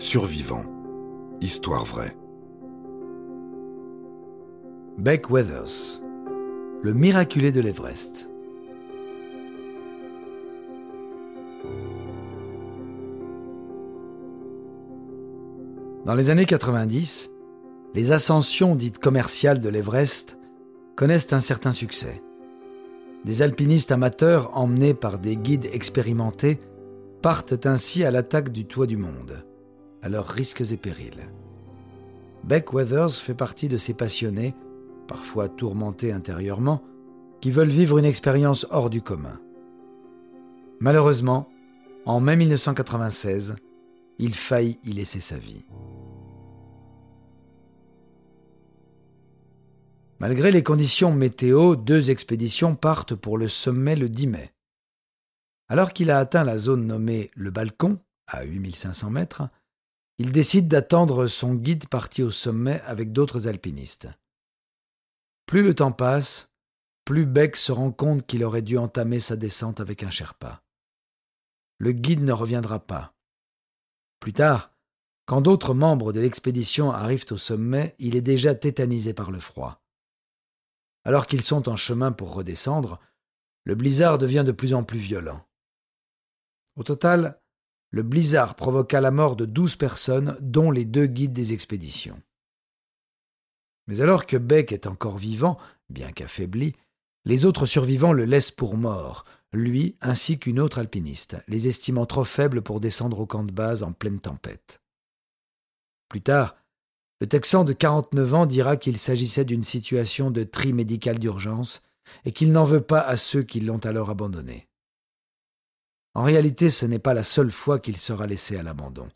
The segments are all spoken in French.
Survivant. Histoire vraie. Beck Weathers. Le miraculé de l'Everest. Dans les années 90, les ascensions dites commerciales de l'Everest connaissent un certain succès. Des alpinistes amateurs emmenés par des guides expérimentés partent ainsi à l'attaque du toit du monde, à leurs risques et périls. Beck Weathers fait partie de ces passionnés, parfois tourmentés intérieurement, qui veulent vivre une expérience hors du commun. Malheureusement, en mai 1996, il faillit y laisser sa vie. Malgré les conditions météo, deux expéditions partent pour le sommet le 10 mai. Alors qu'il a atteint la zone nommée le Balcon, à 8500 mètres, il décide d'attendre son guide parti au sommet avec d'autres alpinistes. Plus le temps passe, plus Beck se rend compte qu'il aurait dû entamer sa descente avec un Sherpa. Le guide ne reviendra pas. Plus tard, quand d'autres membres de l'expédition arrivent au sommet, il est déjà tétanisé par le froid. Alors qu'ils sont en chemin pour redescendre, le blizzard devient de plus en plus violent. Au total, le blizzard provoqua la mort de douze personnes, dont les deux guides des expéditions. Mais alors que Beck est encore vivant, bien qu'affaibli, les autres survivants le laissent pour mort, lui ainsi qu'une autre alpiniste, les estimant trop faibles pour descendre au camp de base en pleine tempête. Plus tard, le Texan de 49 ans dira qu'il s'agissait d'une situation de tri médical d'urgence et qu'il n'en veut pas à ceux qui l'ont alors abandonné. En réalité, ce n'est pas la seule fois qu'il sera laissé à l'abandon.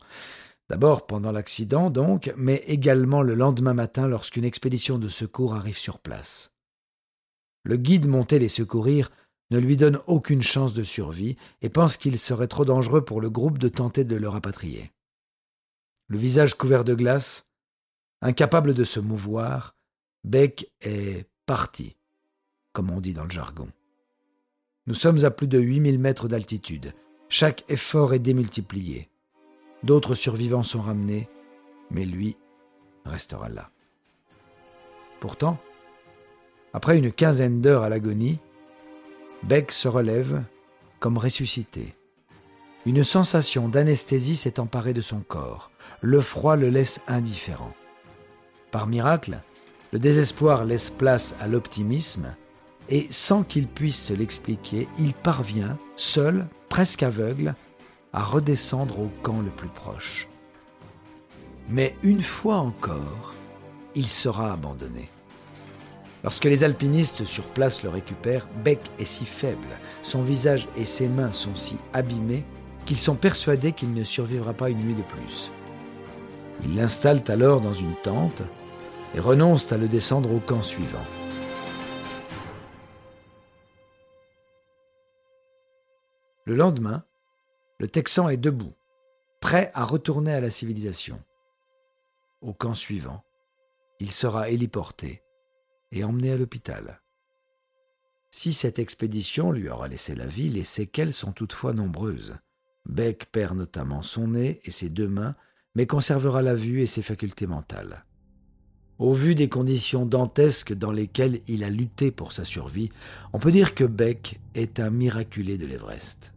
D'abord pendant l'accident, donc, mais également le lendemain matin lorsqu'une expédition de secours arrive sur place. Le guide monté les secourir ne lui donne aucune chance de survie et pense qu'il serait trop dangereux pour le groupe de tenter de le rapatrier. Le visage couvert de glace, Incapable de se mouvoir, Beck est parti, comme on dit dans le jargon. Nous sommes à plus de 8000 mètres d'altitude. Chaque effort est démultiplié. D'autres survivants sont ramenés, mais lui restera là. Pourtant, après une quinzaine d'heures à l'agonie, Beck se relève comme ressuscité. Une sensation d'anesthésie s'est emparée de son corps. Le froid le laisse indifférent. Par miracle, le désespoir laisse place à l'optimisme et sans qu'il puisse se l'expliquer, il parvient, seul, presque aveugle, à redescendre au camp le plus proche. Mais une fois encore, il sera abandonné. Lorsque les alpinistes sur place le récupèrent, Beck est si faible, son visage et ses mains sont si abîmés qu'ils sont persuadés qu'il ne survivra pas une nuit de plus. Ils l'installent alors dans une tente et renoncent à le descendre au camp suivant. Le lendemain, le Texan est debout, prêt à retourner à la civilisation. Au camp suivant, il sera héliporté et emmené à l'hôpital. Si cette expédition lui aura laissé la vie, les séquelles sont toutefois nombreuses. Beck perd notamment son nez et ses deux mains, mais conservera la vue et ses facultés mentales. Au vu des conditions dantesques dans lesquelles il a lutté pour sa survie, on peut dire que Beck est un miraculé de l'Everest.